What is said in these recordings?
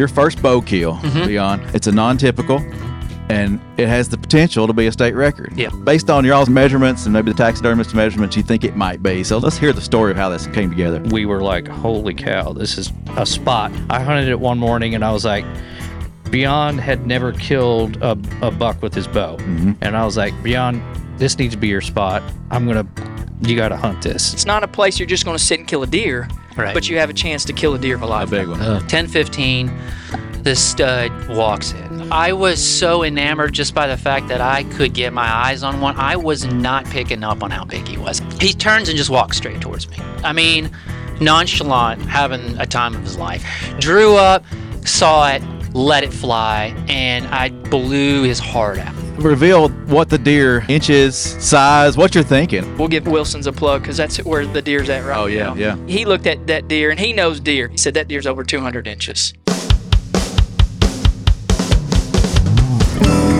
your first bow kill, Mm-hmm. Bjon. It's a non-typical, and it has the potential to be a state record. Yeah. Based on y'all's measurements and maybe the taxidermist measurements, you think it might be. So let's hear the story of how this came together. we were like, holy cow, this is a spot. I hunted it one morning and I was like, Bjon had never killed a, a buck with his bow. And I was like, Bjon, this needs to be your spot. I'm going to, you got to hunt this. It's not a place you're just going to sit and kill a deer, Right. but you have a chance to kill a deer of a A lifetime. big one. 1015, the stud walks in. I was so enamored just by the fact that I could get my eyes on one. I was not picking up on how big he was. He turns and just walks straight towards me. I mean, nonchalant, having a time of his life. Drew up, saw it, let it fly, and I blew his heart out. Reveal what the deer inches, size, what you're thinking. We'll give Wilson's a plug because that's where the deer's at right Oh, yeah, now. yeah. He looked at that deer and he knows deer. He said that deer's over 200 inches.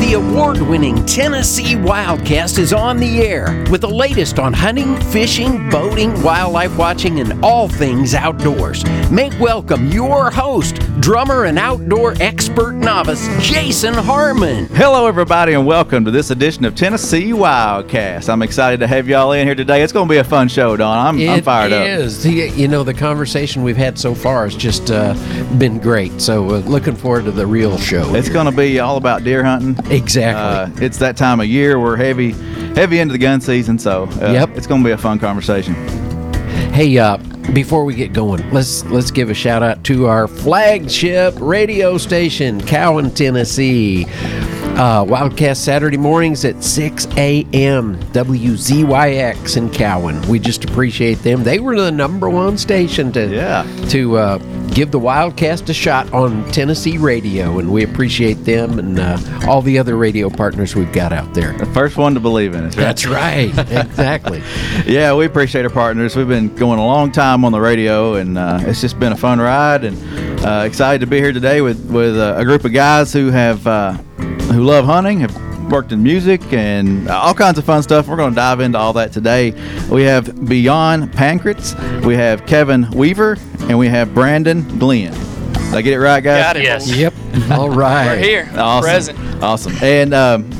The award winning Tennessee Wildcast is on the air with the latest on hunting, fishing, boating, wildlife watching, and all things outdoors. Make welcome your host, drummer and outdoor expert novice, Jason Harmon. Hello, everybody, and welcome to this edition of Tennessee Wildcast. I'm excited to have y'all in here today. It's going to be a fun show, Don. I'm, I'm It fired up. is. The- You know, the conversation we've had so far has just uh, been great. So, uh, looking forward to the real show. It's going to be all about deer hunting. Exactly. Uh, it's that time of year. We're heavy, heavy into the gun season, so uh, Yep. it's going to be a fun conversation. Hey, uh, before we get going, let's let's give a shout out to our flagship radio station, Cowan, Tennessee. Uh, Wildcast Saturday mornings at 6 a.m. WZYX in Cowan. We just appreciate them. They were the number one station to Yeah. to uh, give the Wildcast a shot on Tennessee radio, and we appreciate them and uh, all the other radio partners we've got out there. The first one to believe in us. Right? That's right. exactly. Yeah, we appreciate our partners. We've been going a long time on the radio, and uh, it's just been a fun ride. And uh, excited to be here today with with uh, a group of guys who have uh, who love hunting, have worked in music, and all kinds of fun stuff. We're going to dive into all that today. We have Bjon Pankratz, we have Kevin Weaver, and we have Branden Glenn. Did I get it right, guys? Got it. Yes. Yep. All right. We're here. Awesome. Present. Awesome. And um,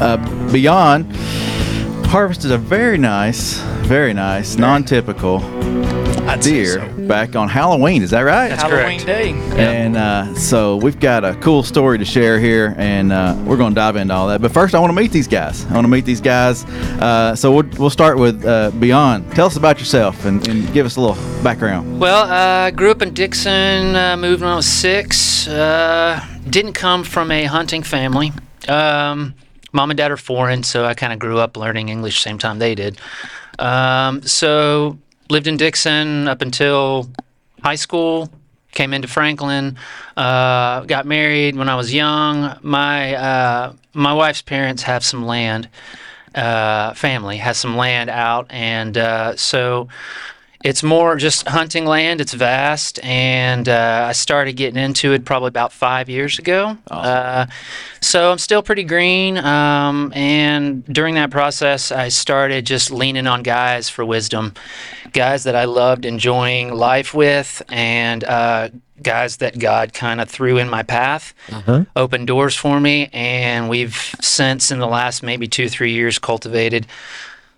uh, Bjon harvested a very nice, very nice, non-typical deer back on Halloween. Is that right? That's Halloween correct. day. And uh, so we've got a cool story to share here, and uh, we're going to dive into all that. But first, I want to meet these guys. I want to meet these guys. Uh, so we'll, we'll start with uh, Bjon. Tell us about yourself and, and give us a little background. Well, I uh, grew up in Dixon, uh, moved when I was six. Uh, didn't come from a hunting family. Um, mom and dad are foreign, so I kind of grew up learning English the same time they did. Um, so lived in Dixon up until high school. Came into Franklin. Uh, got married when I was young. My uh, my wife's parents have some land. Uh, family has some land out, and uh, so it's more just hunting land. It's vast, and uh, I started getting into it probably about five years ago. Uh, so I'm still pretty green. Um, and during that process, I started just leaning on guys for wisdom, guys that I loved enjoying life with, and uh, guys that God kind of threw in my path, opened doors for me, and we've since in the last maybe two three years cultivated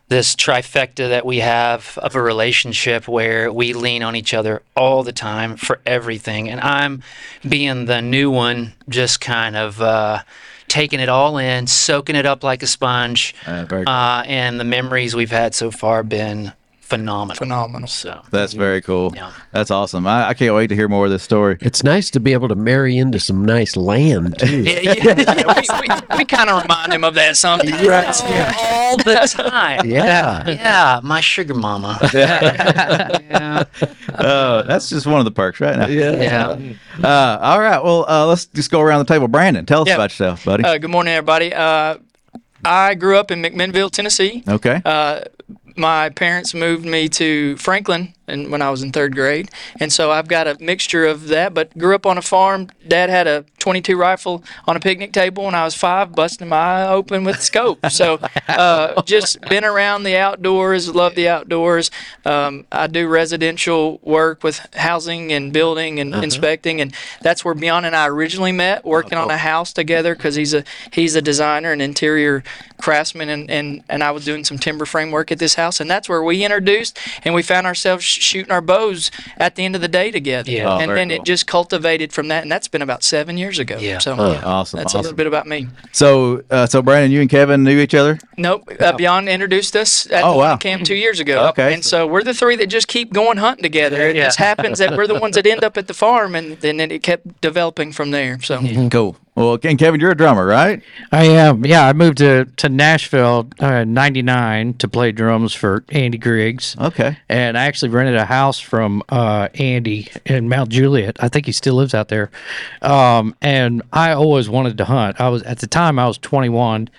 this trifecta that we have of a relationship where we lean on each other all the time for everything. And I'm being the new one, just kind of uh, taking it all in, soaking it up like a sponge. Uh. Uh, and the memories we've had so far been phenomenal. Phenomenal. So That's very cool. Yeah. That's awesome. I, I can't wait to hear more of this story. It's nice to be able to marry into some nice land too. Yeah, yeah, yeah. We, we, we kind of remind him of that sometimes. all the time. yeah. Yeah, my sugar mama. yeah. Uh, that's just one of the perks right now. Yeah. Uh, all right. Well, uh, let's just go around the table. Branden, tell us Yeah. about yourself, buddy. Uh, good morning, everybody. Uh, I grew up in McMinnville, Tennessee. okay. Uh, my parents moved me to Franklin and when I was in third grade, and so I've got a mixture of that. But grew up on a farm. Dad had a 22 rifle on a picnic table when I was five, busting my eye open with scope. So uh, just been around the outdoors, love the outdoors. Um, I do residential work with housing and building and inspecting, and that's where Bjon and I originally met, working on a house together because he's a he's a designer and interior craftsman, and, and and I was doing some timber framework at this house, and that's where we introduced, and we found ourselves shooting our bows at the end of the day together. Yeah. Oh, and very then cool. it just cultivated from that, and that's been about seven years ago. Yeah. So awesome, that's a little bit about me. So, uh, so Branden, you and Kevin knew each other. Nope. Uh, Bjon introduced us at Oh, the wow. camp two years ago. Okay. And so we're the three that just keep going hunting together. It Yeah. just happens that we're the ones that end up at the farm, and then it kept developing from there. So Cool. Well, and Kevin, you're a drummer, right? I am. Yeah, I moved to to Nashville uh, '99 to play drums for Andy Griggs. Okay. And I actually rented a house from uh, Andy in Mount Juliet. I think he still lives out there. Um, and I always wanted to hunt. I was at the time I was 21,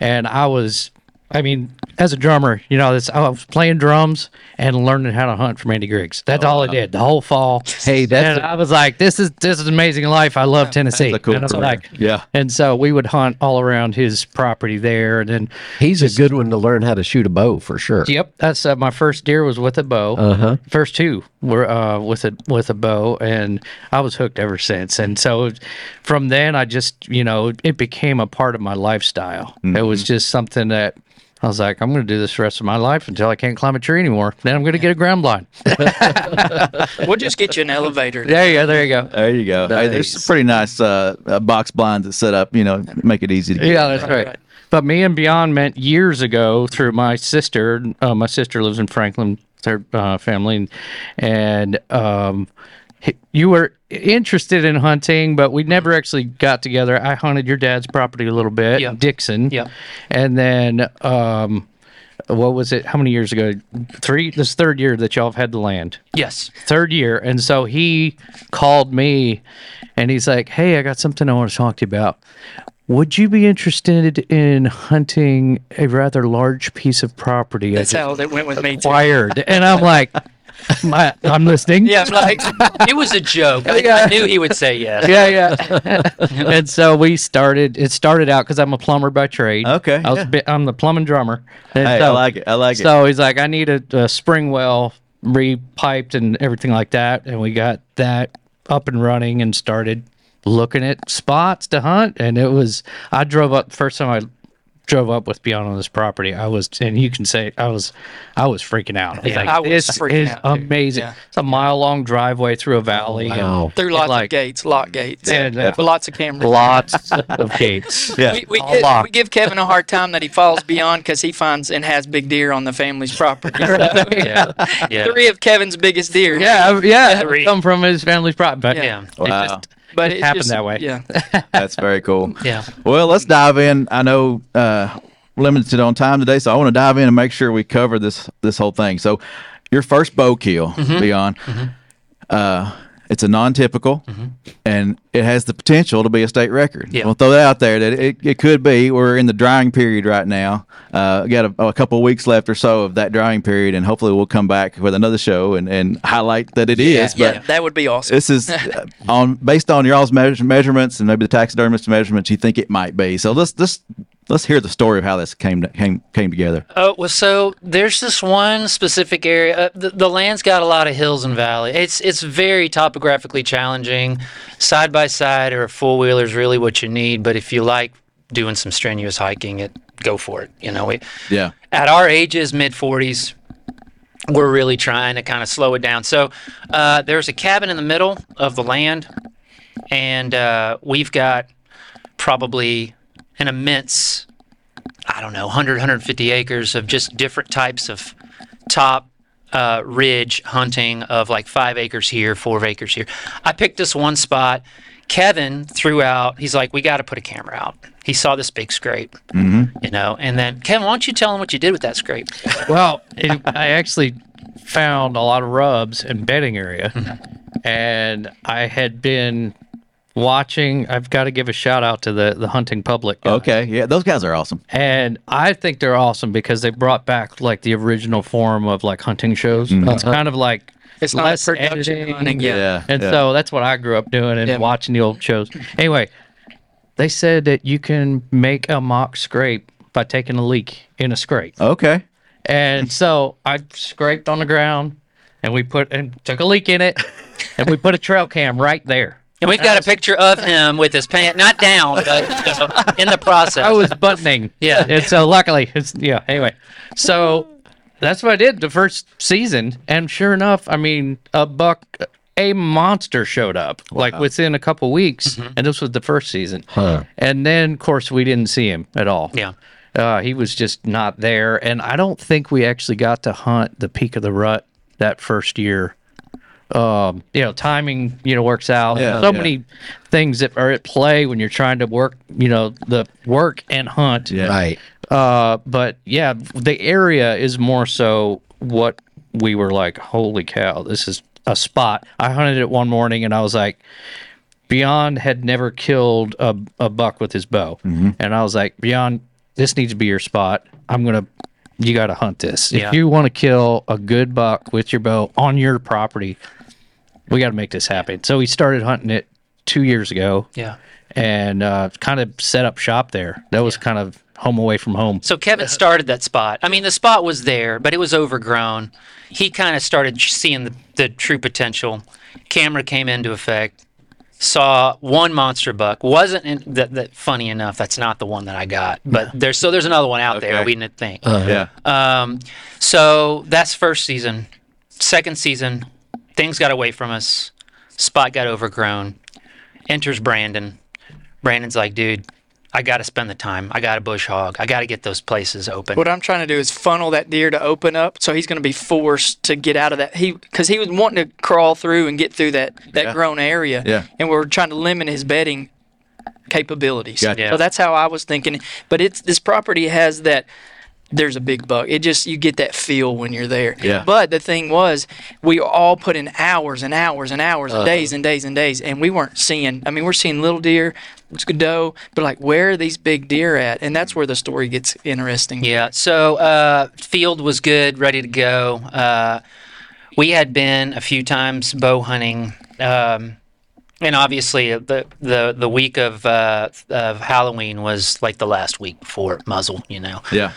and I was, I mean, as a drummer, you know, this, I was playing drums and learning how to hunt from Andy Griggs. That's all I did the whole fall. Hey, that's and I was like, this is this is amazing life. I love Tennessee. That's a cool and I was like, Yeah. and so we would hunt all around his property there, and then he's a good one to learn how to shoot a bow for sure. Yep, that's uh, my first deer was with a bow. Uh-huh. First two were uh, with a with a bow, and I was hooked ever since. And so from then, I just you know it became a part of my lifestyle. It was just something that. I was like, I'm going to do this the rest of my life until I can't climb a tree anymore. Then I'm going to get a ground blind. we'll just get you an elevator. there you go. There you go. There you go. Hey, there's some pretty nice uh, uh, box blinds that set up. You know, make it easy to. Get. Yeah, that's right. But me and Bjon met years ago through my sister. Uh, my sister lives in Franklin, with her uh, family, and, and um, h- you were interested in hunting, but we never actually got together. I hunted your dad's property a little bit, Yep. Dixon. Yeah. And then, um, what was it? How many years ago? Three. This third year that y'all have had the land Yes. third year. And so he called me and he's like, Hey, I got something I want to talk to you about. Would you be interested in hunting a rather large piece of property? That's how it went with me too. acquired? And I'm like, My, I'm listening. Yeah, I'm like It was a joke. I, I knew he would say yes. yeah, yeah. and so we started. It started out because I'm a plumber by trade. Okay, I was, yeah. bi- I'm the plumbing drummer. And Hey, I so- like it. I like it. So he's like, I need a, a spring well repiped and everything like that, and we got that up and running and started looking at spots to hunt. And it was, I drove up first time I drove up with Bjon on this property. I was, and you can say I was, I was freaking out. I was Yeah, like, I was this freaking is out, too. amazing. Yeah. It's a mile long driveway through a valley. and- Wow. through lots like- of gates, lock gates, And, uh, with lots of cameras. Lots of gates. yeah. We, we, All give, we give Kevin a hard time that he falls beyond because he finds and has big deer on the family's property. Yeah. Yeah. Three of Kevin's biggest deer. Yeah, yeah. Three. Come from his family's property. But Yeah. it Wow. But it happened just- that way. Yeah, That's very cool. Yeah. Well, let's dive in. I know uh, limited on time today, so I want to dive in and make sure we cover this this whole thing. So, your first bow kill, Mm-hmm. Bjon, uh, it's a non-typical, and it has the potential to be a state record. Mm-hmm. Yeah. We'll throw that out there that it, it could be. We're in the drying period right now. Uh, got a, a couple weeks left or so of that drying period, and hopefully we'll come back with another show and, and highlight that it is. yeah, But that would be awesome. this is uh, on based on y'all's measure, measurements and maybe the taxidermist measurements you think it might be. So let's let's let's hear the story of how this came to, came came together. Oh well, so there's this one specific area. Uh, the, the land's got a lot of hills and valleys. It's it's very topographically challenging. Side by side or a four wheeler is really what you need. But if you like doing some strenuous hiking, it go for it. You know, we, Yeah. at our ages, mid 40s, we're really trying to kind of slow it down. So uh, there's a cabin in the middle of the land, and uh, we've got probably an immense, I don't know, 100, 150 acres of just different types of top uh, ridge hunting of like five acres here, four acres here. I picked this one spot. Kevin threw out, he's like, we got to put a camera out. He saw this big scrape, you know, and then Kevin, why don't you tell him what you did with that scrape? Well, it, I actually found a lot of rubs and bedding area, and I had been watching. I've got to give a shout out to the the hunting public. guys. Okay. Yeah. Those guys are awesome. and I think they're awesome because they brought back like the original form of like hunting shows. Mm-hmm. It's kind of like It's not less production editing. hunting. Yeah. Yeah. And yeah. so that's what I grew up doing and Yeah. watching the old shows. Anyway, they said that you can make a mock scrape by taking a leak in a scrape. okay. And so I scraped on the ground and we put and took a leak in it and we put a trail cam right there. And we've got a picture of him with his pant not down, but you know, in the process. I was buttoning. Yeah. And so luckily, it's yeah. Anyway, so that's what I did the first season, and sure enough, I mean, a buck, a monster showed up like within a couple weeks, and this was the first season. Huh. And then, of course, we didn't see him at all. Yeah. Uh, he was just not there, and I don't think we actually got to hunt the peak of the rut that first year. Um, you know, timing, you know, works out. Yeah, so yeah. many things that are at play when you're trying to work, you know, the work and hunt. Yeah. Right. Uh, but yeah, the area is more so what we were like, holy cow, this is a spot. I hunted it one morning and I was like, Bjon had never killed a, a buck with his bow. And I was like, Bjon, this needs to be your spot. I'm going to, you got to hunt this. Yeah. If you want to kill a good buck with your bow on your property, we got to make this happen. So we started hunting it two years ago Yeah. and uh, kind of set up shop there. That was kind of home away from home. So Kevin started that spot. I mean, the spot was there, but it was overgrown. He kind of started seeing the, the true potential. Camera came into effect. Saw one monster buck. Wasn't in, that, that funny enough? That's not the one that I got. But there's so there's another one out there. We didn't think. Yeah. Um, so that's first season. Second season, things got away from us. Spot got overgrown. Enters Branden. Branden's like, dude, I got to spend the time. I got to bush hog. I got to get those places open. What I'm trying to do is funnel that deer to open up, so he's going to be forced to get out of that. He because he was wanting to crawl through and get through that that Yeah. grown area. Yeah. And we're trying to limit his bedding capabilities. Gotcha. Yeah. So that's how I was thinking. But it's this property has that. There's a big buck. It just you get that feel when you're there. Yeah. But the thing was, we all put in hours and hours and hours, Uh-huh. and days and days and days, and we weren't seeing. I mean, we're seeing little deer, it's good doe, but like where are these big deer at? And that's where the story gets interesting. Yeah. So uh, field was good, ready to go. Uh, we had been a few times bow hunting, um, and obviously uh, the the the week of uh, of Halloween was like the last week before muzzle. You know. Yeah.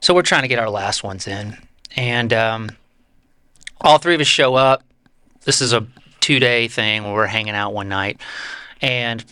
So we're trying to get our last ones in, and um, all three of us show up. This is a two day thing where we're hanging out one night, and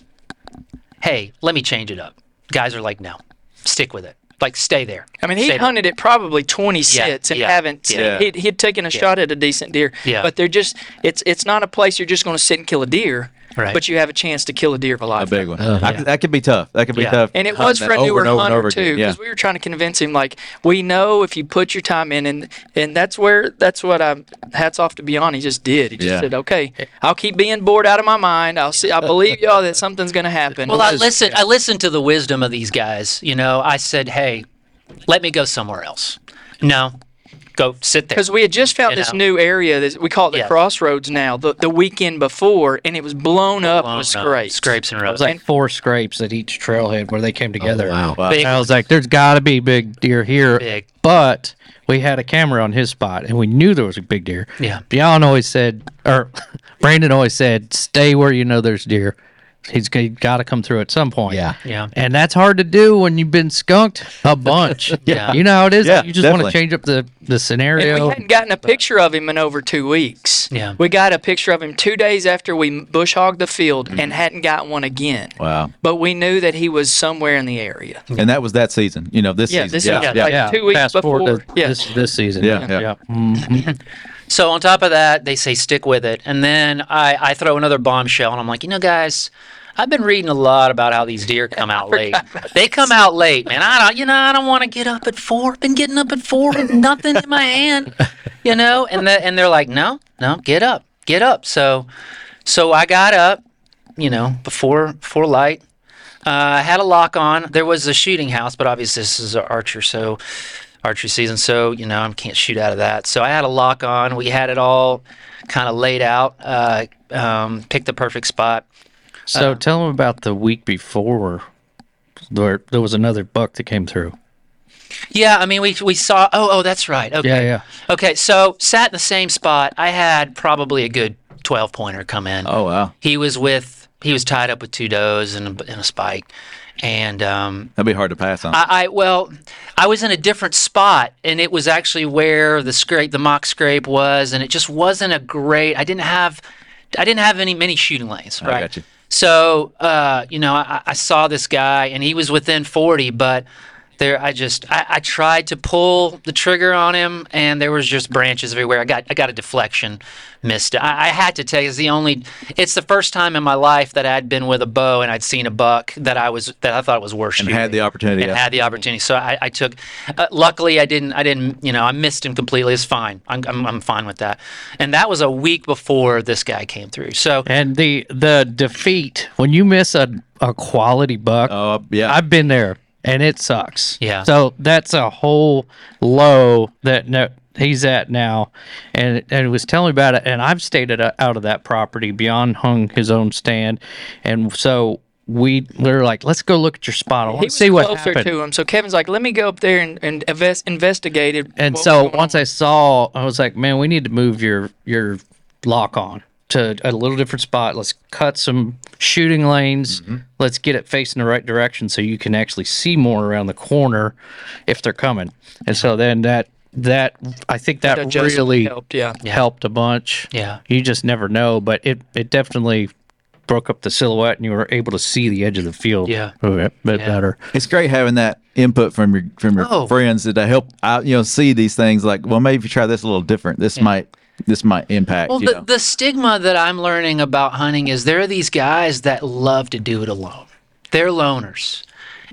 hey, let me change it up. Guys are like, no, stick with it. Like, stay there. I mean, he Stay there. hunted it probably 20 sits and yeah, haven't. yeah. He'd, he'd taken a shot at a decent deer. Yeah. But they're just. It's it's not a place you're just going to sit and kill a deer. Right. But you have a chance to kill a deer of a A big one. Uh-huh. I could- that could be tough. That could be Yeah. tough. And it was for a newer and over and hunter over too, again. Yeah. because we were trying to convince him like we know if you put your time in, and and that's where that's what I hats off to Bjon. He just did. He just Yeah. said, okay, I'll keep being bored out of my mind. I'll see. I believe y'all that something's going to happen. Well, I listened. I listened to the wisdom of these guys. You know, I said, "Hey, let me go somewhere else." No, go sit there. Because we had just found this know? new area that we call it the Yeah. Crossroads now, the, the weekend before, and it was blown up Blown with up. scrapes. scrapes and It rows. was like four scrapes at each trailhead where they came oh, together. wow. Wow. Big, And I was like, there's got to be big deer here. big. But we had a camera on his spot and we knew there was a big deer. Yeah. Bjon always said, or Branden always said, stay where you know there's deer. He's got to come through at some point. Yeah. Yeah. And that's hard to do when you've been skunked a bunch. Yeah. You know how it is? Yeah, you just want to change up the, the And scenario. we hadn't gotten a picture of him in over two weeks. Yeah. We got a picture of him two days after we bush hogged the field Mm-hmm. and hadn't got one again. Wow. But we knew that he was somewhere in the area. And that was that season. You know, this Yeah, season. this yeah. is- yeah. like yeah. two weeks Fast before- to yeah. this, this season. Yeah, yeah. Mhm. So on top of that, they say stick with it, and then I, I throw another bombshell, and I'm like, you know, guys, I've been reading a lot about how these deer come out late. They come out late, man. I don't, you know, I don't want to get up at four. Been getting up at four with nothing in my hand, you know. And the, and they're like, no, no, get up, get up. So, so I got up, you know, before before light. Uh, I had a lock on. There was a shooting house, but obviously this is an archer, so archery season. So you know I can't shoot out of that. So I had a lock on. We had it all kind of laid out. Uh, um, picked the perfect spot. So tell them about the week before. There, there was another buck that came through. Yeah, I mean, we we saw. Oh, oh, that's right. Okay. Yeah, yeah. Okay, so sat in the same spot. I had probably a good twelve pointer come in. Oh wow, He was with. He was tied up with two does and a, and a spike, and um, that'd be hard to pass on. I, I well, I was in a different spot, and it was actually where the scrape, the mock scrape was, and it just wasn't a great. I didn't have, I didn't have any many shooting lanes. I Right. got you. So, uh, you know, I, I saw this guy, and he was within forty, but there, I just, I, I tried to pull the trigger on him, and there was just branches everywhere. I got, I got a deflection, missed. it. I, I had to tell you, it's the only, it's the first time in my life that I'd been with a bow and I'd seen a buck that I was, that I thought was worth And shooting had the opportunity. and yeah. had the opportunity. So I, I took. Uh, luckily, I didn't. I didn't. You know, I missed him completely. It's fine. I'm, I'm, I'm fine with that. And that was a week before this guy came through. So And the the defeat when you miss a a quality buck, Oh yeah. I've been there and it sucks. Yeah. So that's a whole low that no, he's at now, and and was telling me about it. And I've stayed at out of that property Bjon hung his own stand, and so we were like, let's go look at your spot. I want He to was see what closer happened. to him, so Kevin's like, "Let me go up there and, and invest, investigate it." And so once on. I saw, I was like, man, we need to move your your lock on to a little different spot. Let's cut some shooting lanes. Mm-hmm. Let's get it facing the right direction so you can actually see more around the corner if they're coming. And so then that that I think that adjustment really helped, yeah. helped a bunch. Yeah. You just never know, but it it definitely broke up the silhouette and you were able to see the edge of the field Yeah. a bit, bit Yeah. better. it's great having that input from your from your Oh. friends that help out you know see these things like well maybe if you try this a little different this might this might impact Well, the, know. the stigma that I'm learning about hunting is there are these guys that love to do it alone. They're loners.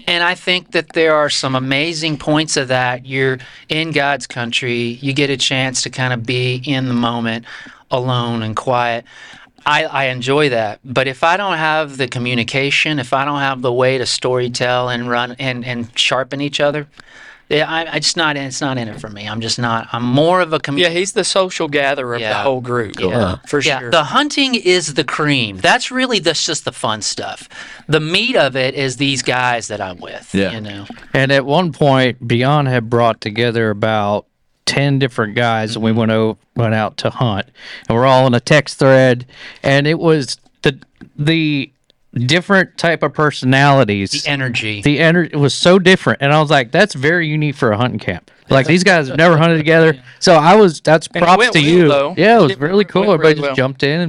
And I think that there are some amazing points of that. You're in God's country, you get a chance to kind of be in the moment, alone and quiet. I, I enjoy that. But if I don't have the communication, if I don't have the way to storytell and run and, and sharpen each other, yeah, I, I just not. It's not in it for me. I'm just not. I'm more of a commu- Yeah, he's the social gatherer of the whole group. Yeah. Uh-huh. for yeah, sure. the hunting is the cream. That's really that's just the fun stuff. The meat of it is these guys that I'm with. Yeah. You know. And at one point, Bjon had brought together about ten different guys, and we went o- went out to hunt, and we're all in a text thread, and it was the the different type of personalities. The energy. The energy was so different, and I was like, "That's very unique for a hunting camp." Like these guys have never hunted together, so I was. That's And props to you. though. Yeah, it was It really cool. really Everybody just well. jumped in,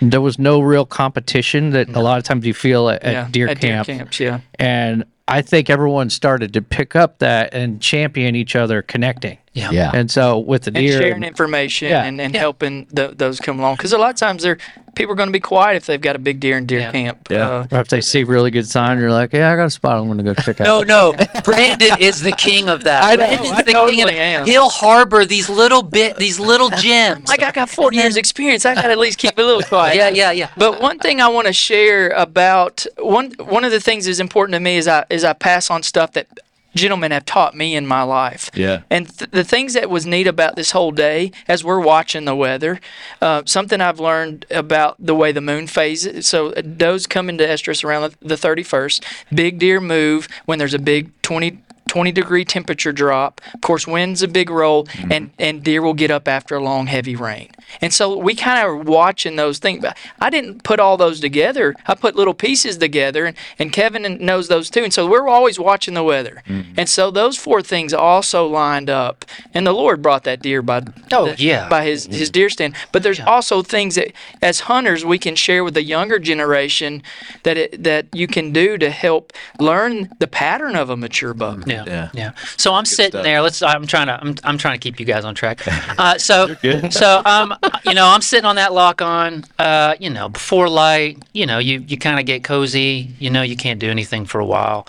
and there was no real competition that a lot of times you feel at, at yeah, deer at camp deer camps, yeah. and I think everyone started to pick up that and champion each other connecting. Yeah. Yeah. And so with the and deer, sharing information Yeah. and, and helping th those come along because a lot of times they're people are going to be quiet if they've got a big deer in deer Yeah. camp. Yeah. Uh, or if they see really good sign, you're like, yeah, I got a spot I'm going to go check out. No, no. Branden is the king of that. I know, Branden's I the king of am. He'll harbor these little bit, these little gems. like I got 40 years experience. I got to at least keep a little quiet. yeah, yeah, yeah. But one thing I want to share about one one of the things that's important to me is I is I pass on stuff that gentlemen have taught me in my life. Yeah. And th- the things that was neat about this whole day, as we're watching the weather, uh, something I've learned about the way the moon phases. So uh, does come into estrus around the 31st. Big deer move when there's a big 20. 20 degree temperature drop. Of course, wind's a big role, mm-hmm. and, and deer will get up after a long, heavy rain. And so we kind of are watching those things. But I didn't put all those together. I put little pieces together, and, and Kevin knows those too. And so we're always watching the weather. Mm-hmm. And so those four things also lined up. And the Lord brought that deer by Oh, the- yeah. by his, his deer stand. But there's also things that as hunters we can share with the younger generation that it, that you can do to help learn the pattern of a mature buck. Mm-hmm. Yeah, Yeah. yeah. So I'm sitting stuff. there. Let's. I'm trying to. I'm, I'm trying to keep you guys on track. Uh, so so um you know I'm sitting on that lock on. Uh you know before light. You know you you kind of get cozy. You know you can't do anything for a while.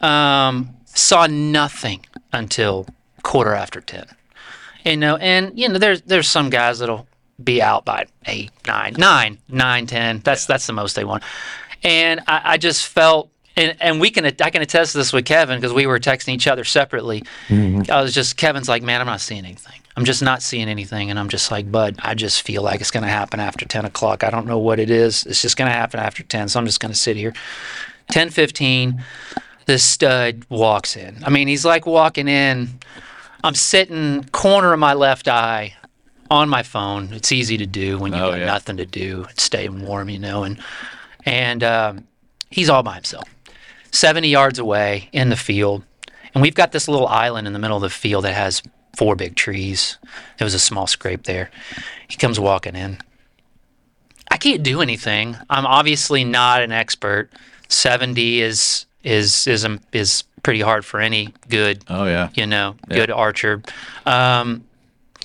Um, saw nothing until quarter after ten. You know, and you know there's there's some guys that'll be out by eight, nine, nine, nine, ten. That's that's the most they want. And I, I just felt, and, and we can I can attest to this with Kevin because we were texting each other separately. I was just Kevin's like, man, I'm not seeing anything. I'm just not seeing anything, and I'm just like, Bud, I just feel like it's going to happen after ten o'clock. I don't know what it is. It's just going to happen after ten, so I'm just going to sit here. Ten fifteen. this stud walks in. I mean, he's like walking in. I'm sitting corner of my left eye on my phone. It's easy to do when you've Oh, got yeah. nothing to do, It's staying warm, you know. And and um, he's all by himself, 70 yards away in the field. And we've got this little island in the middle of the field that has four big trees. There was a small scrape there. He comes walking in. I can't do anything. I'm obviously not an expert. 70 is is is is pretty hard for any good, Oh yeah. you know, good archer. Um,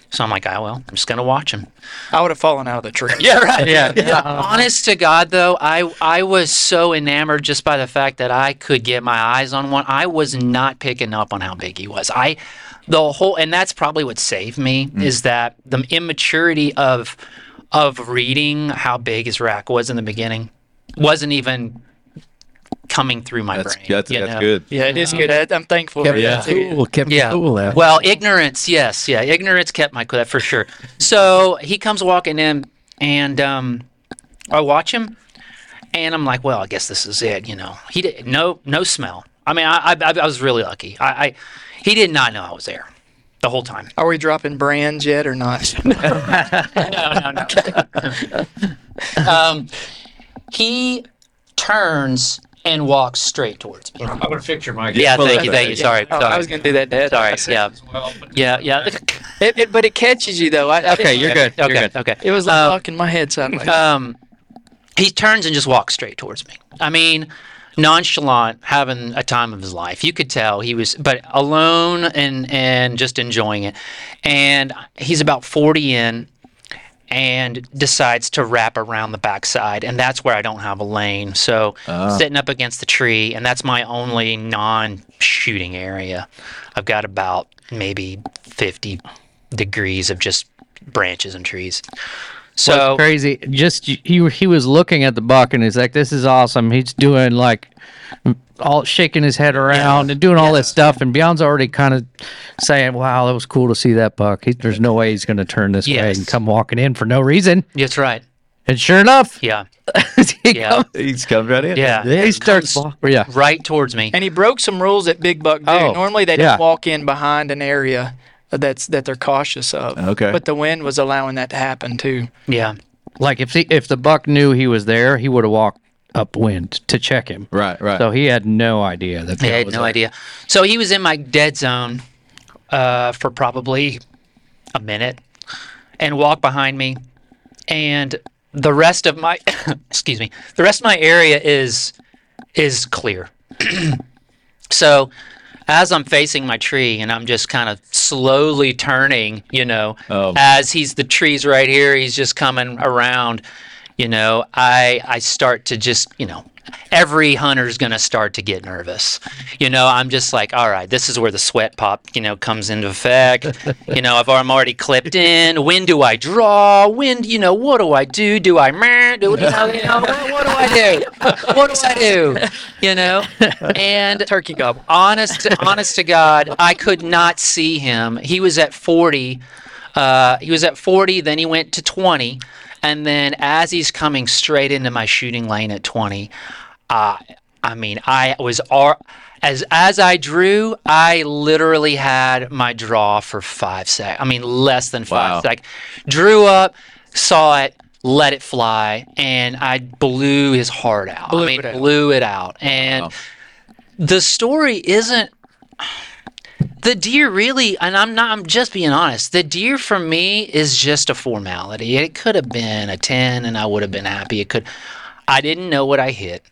so I'm like, oh well, I'm just gonna watch him. I would have fallen out of the tree. Yeah, right. Yeah. Uh-huh. Honest to God, though, I I was so enamored just by the fact that I could get my eyes on one. I was not picking up on how big he was. I, the whole, and that's probably what saved me hmm. is that the immaturity of of reading how big his rack was in the beginning wasn't even coming through my That's brain. that's, that's good. Yeah, it is good. I, I'm thankful Kept for Yeah. that too. cool. Kept Yeah. cool. Now. Well, ignorance, yes, yeah, ignorance kept my cool, for sure. So he comes walking in, and um, I watch him, and I'm like, well, I guess this is it, you know. He did no no smell. I mean, I I, I was really lucky. I, I he did not know I was there the whole time. Are we dropping brands yet or not? no, no, no. um, he turns and walks straight towards me. I'm gonna fix your mic. Yeah, Well, thank you, thank you. Sorry, Oh, sorry. I was gonna do that, Dad. Sorry, yeah, yeah, yeah. It, it, but it catches you though. I, I Okay, you're good. You're Okay, good. okay. It was like Um, knocking my head sideways. um, he turns and just walks straight towards me. I mean, nonchalant, having a time of his life. You could tell he was, but alone and and just enjoying it. And he's about forty in, and decides to wrap around the backside, and that's where I don't have a lane. So ah. sitting up against the tree, and that's my only non-shooting area. I've got about maybe fifty degrees of just branches and trees. So So crazy. Just he he was looking at the buck and he's like, "This is awesome." He's doing like all shaking his head around and doing all this stuff, and Bjon's already kind of saying, "Wow, that was cool to see that buck." He, there's no way he's going to turn this way and come walking in for no reason. that's right. And sure enough, Yeah. he Yeah. comes, He's comes right in. Yeah. he starts. Comes Yeah, right towards me. and he broke some rules that Big Buck do. Oh, Normally they yeah. don't walk in behind an area that's that they're cautious of. Okay. But the wind was allowing that to happen too. Yeah. like if he, if the buck knew he was there, he would have walked upwind to check him. Right. Right. So he had no idea that. He had no idea. So he was in my dead zone uh, for probably a minute and walked behind me. And the rest of my excuse me, the rest of my area is is clear. so as I'm facing my tree and I'm just kind of slowly turning, you know, Oh. as he's the tree's right here, he's just coming around, you know, I I start to just, you know, every hunter's going to start to get nervous. You know, I'm just like, all right, this is where the sweat pop, you know, comes into effect. you know, if I'm already clipped in, when do I draw? When, you know, what do I do? Do I do you know, you know what, what do I do? What do I do? You know? And Turkey gobble. honest honest to god i could not see him he was at 40 uh, he was at 40 then he went to 20 and then as he's coming straight into my shooting lane at 20 uh, i mean i was ar- as as i drew i literally had my draw for five seconds i mean less than five Wow. seconds drew up saw it let it fly and i blew his heart out Blew i mean it out. blew it out and Wow. the story isn't the deer really and i'm not i'm just being honest the deer for me is just a formality. It could have been a 10 and i would have been happy. It could i didn't know what i hit.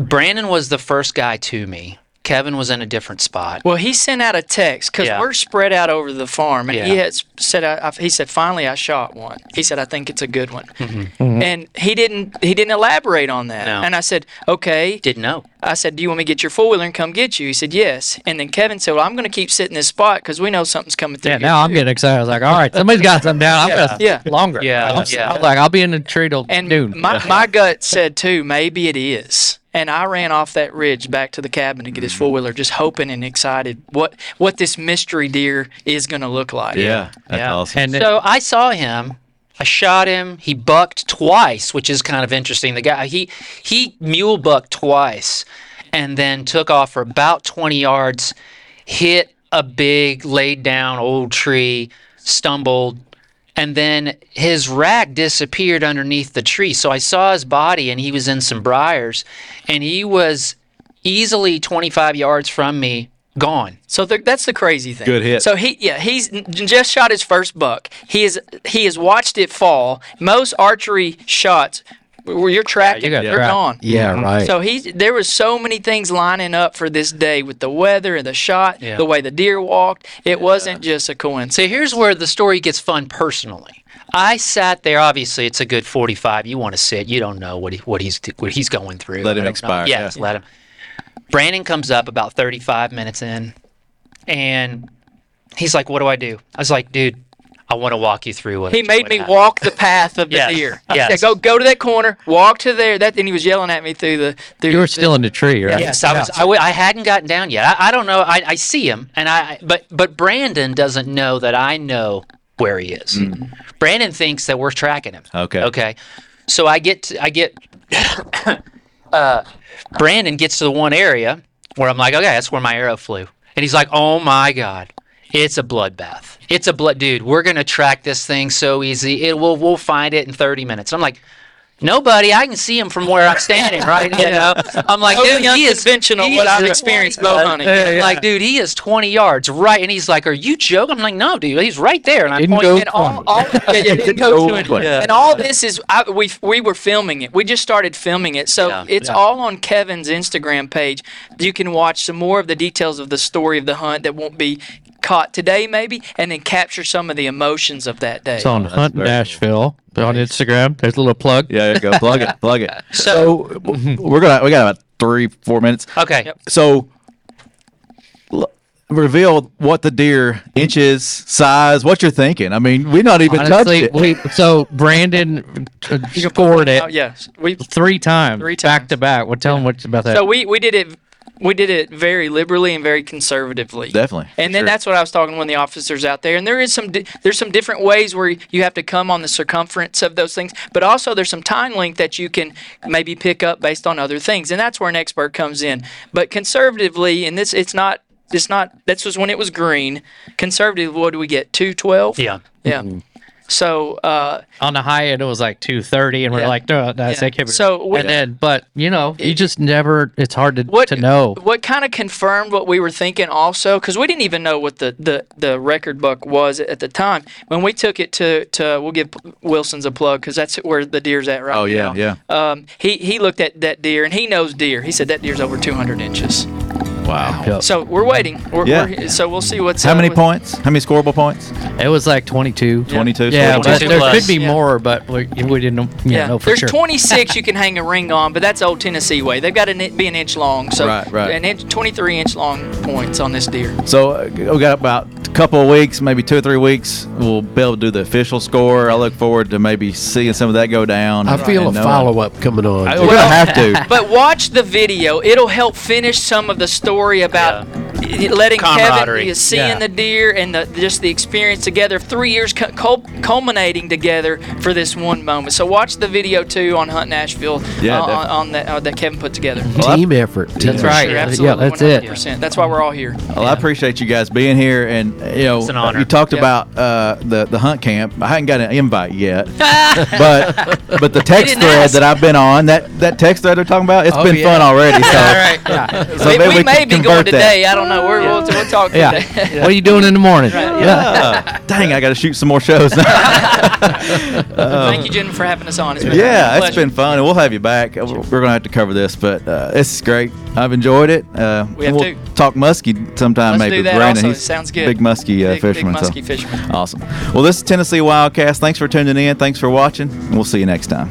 Branden was the first guy to me kevin was in a different spot Well, he sent out a text because Yeah. we're spread out over the farm, and he had said, I, I- "He said finally I shot one." He said, "I think it's a good one," Mm-hmm. and he didn't he didn't elaborate on that. No. And I said, "Okay." didn't know I said, "Do you want me to get your four wheeler and come get you?" He said, "Yes." And then Kevin said, "Well, I'm going to keep sitting this spot because we know something's coming through." Yeah, here, now I'm too." getting excited. I was like, all right, somebody's got something down. I'm gonna Yeah. longer. Yeah, I was, yeah. I was like, I'll be in the tree till And noon. my, my gut said too, maybe it is. And I ran off that ridge back to the cabin to get his four wheeler, just hoping and excited what what this mystery deer is going to look like. yeah. That's Yeah. awesome. and So I saw him. I shot him. He bucked twice, which is kind of interesting. The guy he he mule bucked twice, and then took off for about 20 yards, hit a big laid down old tree, stumbled, and then his rack disappeared underneath the tree. So I saw his body and he was in some briars and he was easily 25 yards from me, gone. So th- that's the crazy thing. Good hit. So he, yeah, he's just shot his first buck. He is he has watched it fall. Most archery shots, where you're tracking, got they're tracked. gone. Yeah, mm-hmm. right. So he there was so many things lining up for this day with the weather and the shot, Yeah. the way the deer walked. It wasn't just a coincidence. So here's where the story gets fun personally. I sat there. Obviously, it's a good 45. You want to sit. You don't know what he, what he's what he's going through. Let him expire, Yes, yeah. let him. Branden comes up about 35 minutes in, and he's like, "What do I do?" I was like, "Dude, I want to walk you through what He made what me happened." walk the path of the Yes, deer. yes. Yeah, go go to that corner, walk to there. That and he was yelling at me through the. Through You were the- still in the tree, right? Yes, I was. I, w- I hadn't gotten down yet. I, I don't know. I, I see him, and I. But but Branden doesn't know that I know where he is. Branden thinks that we're tracking him. Okay. Okay. So I get to, I get. uh, Branden gets to the one area where I'm like, okay, that's where my arrow flew, and he's like, oh my god, it's a bloodbath. It's a blood, dude. We're gonna track this thing so easy. It will. We'll find it in 30 minutes. I'm like. Nobody, I can see him from where I'm standing, right? You know, I'm like, dude, he is unconventional he what is- I've experienced bow hunting. Like, dude, he is 20 yards right, and he's like, "Are you joking?" I'm like, "No, dude, he's right there." And I Didn't point, go and all, all, yeah, yeah, didn't go to it. And all this is, I, we we were filming it. We just started filming it, so Yeah, it's yeah. all on Kevin's Instagram page. You can watch some more of the details of the story of the hunt that won't be caught today, maybe, and then capture some of the emotions of that day. It's on that's Hunt very cool. Nashville on Instagram. There's a little plug. Yeah, there you go. Plug it. Plug it. So we're gonna we got about three four minutes. okay, Yep. So l- reveal what the deer inches size. What you're thinking. I mean, we not even Honestly, touched it. we, so Branden uh, scored it Oh, yes, we. three times, Three back times. to back. Well, tell them what about that. So we we did it. We did it very liberally and very conservatively. Definitely. And then sure. that's what I was talking to one of the officers out there. And there is some di- there's some different ways where you have to come on the circumference of those things, but also there's some time length that you can maybe pick up based on other things, and that's where an expert comes in. But conservatively, and this it's not it's not this was when it was green. Conservative, what do we get? Two twelve. yeah. Yeah. Mm-hmm. So uh, on the high end, it was like 230, and we're Yeah. like, no, that's Yeah. that can't be So right." we- and then, but you know, you just never. It's hard to what to know. what kind of confirmed what we were thinking also because we didn't even know what the, the, the record book was at the time when we took it to, to we'll give wilson's a plug because that's where the deer's at right Oh yeah, now yeah. um, he, he looked at that deer and he knows deer he said that deer's over 200 inches Wow. Yep. so we're waiting we're, Yeah. we're, so we'll see what's How uh, many what- points? How many scoreable points? It was like 22. 22. Yeah, scoreable but there plus. could be Yeah. more, but we, we didn't know, yeah, yeah, know for there's sure. 26 you can hang a ring on, but that's old Tennessee way. They've got to be an inch long, so Right, right. an inch, 23 inch long points on this deer. So uh, we got about a couple of weeks, maybe two or three weeks. We'll be able to do the official score. I look forward to maybe seeing some of that go down. I feel a and knowing- follow up coming on. I- too. We're gonna have to. But watch the video. It'll help finish some of the story about i- letting Camaraderie. Kevin seeing Yeah. the deer and the, just the experience together. Three years cu- culminating together for this one moment. So watch the video too on Hunt Nashville. Yeah, uh, on, on that uh, that Kevin put together. Well, I- Team effort. Team That's right. Sure, Yeah, that's it. 100%. That's why we're all here. Well, I appreciate you guys being here, and you know, It's an honor. you talked Yeah. about uh, the the hunt camp. I hadn't got an invite yet, but but the text thread ask. that I've been on that that text thread they're talking about, it's Oh, been yeah. fun already. So, All right. Yeah. so we maybe we, may be going convert that. today. I don't know. We're, we'll, we'll talk Yeah. today. What are you doing in the morning? Yeah. Dang, I got to shoot some more shows now. Thank you, Jen, for having us on. Yeah, it's been yeah, it's pleasure. been fun, and we'll have you back. Uh, We're going to have to cover this, but uh, this is great. I've enjoyed it. Uh, We have we'll to. talk muskie sometime, Let's maybe. do that Branden. also. He's Sounds good. Big muskie uh, Big- big fisherman. so- muskie fisherman. Awesome. Well, this is Tennessee Wildcast. Thanks for tuning in. Thanks for watching. We'll see you next time.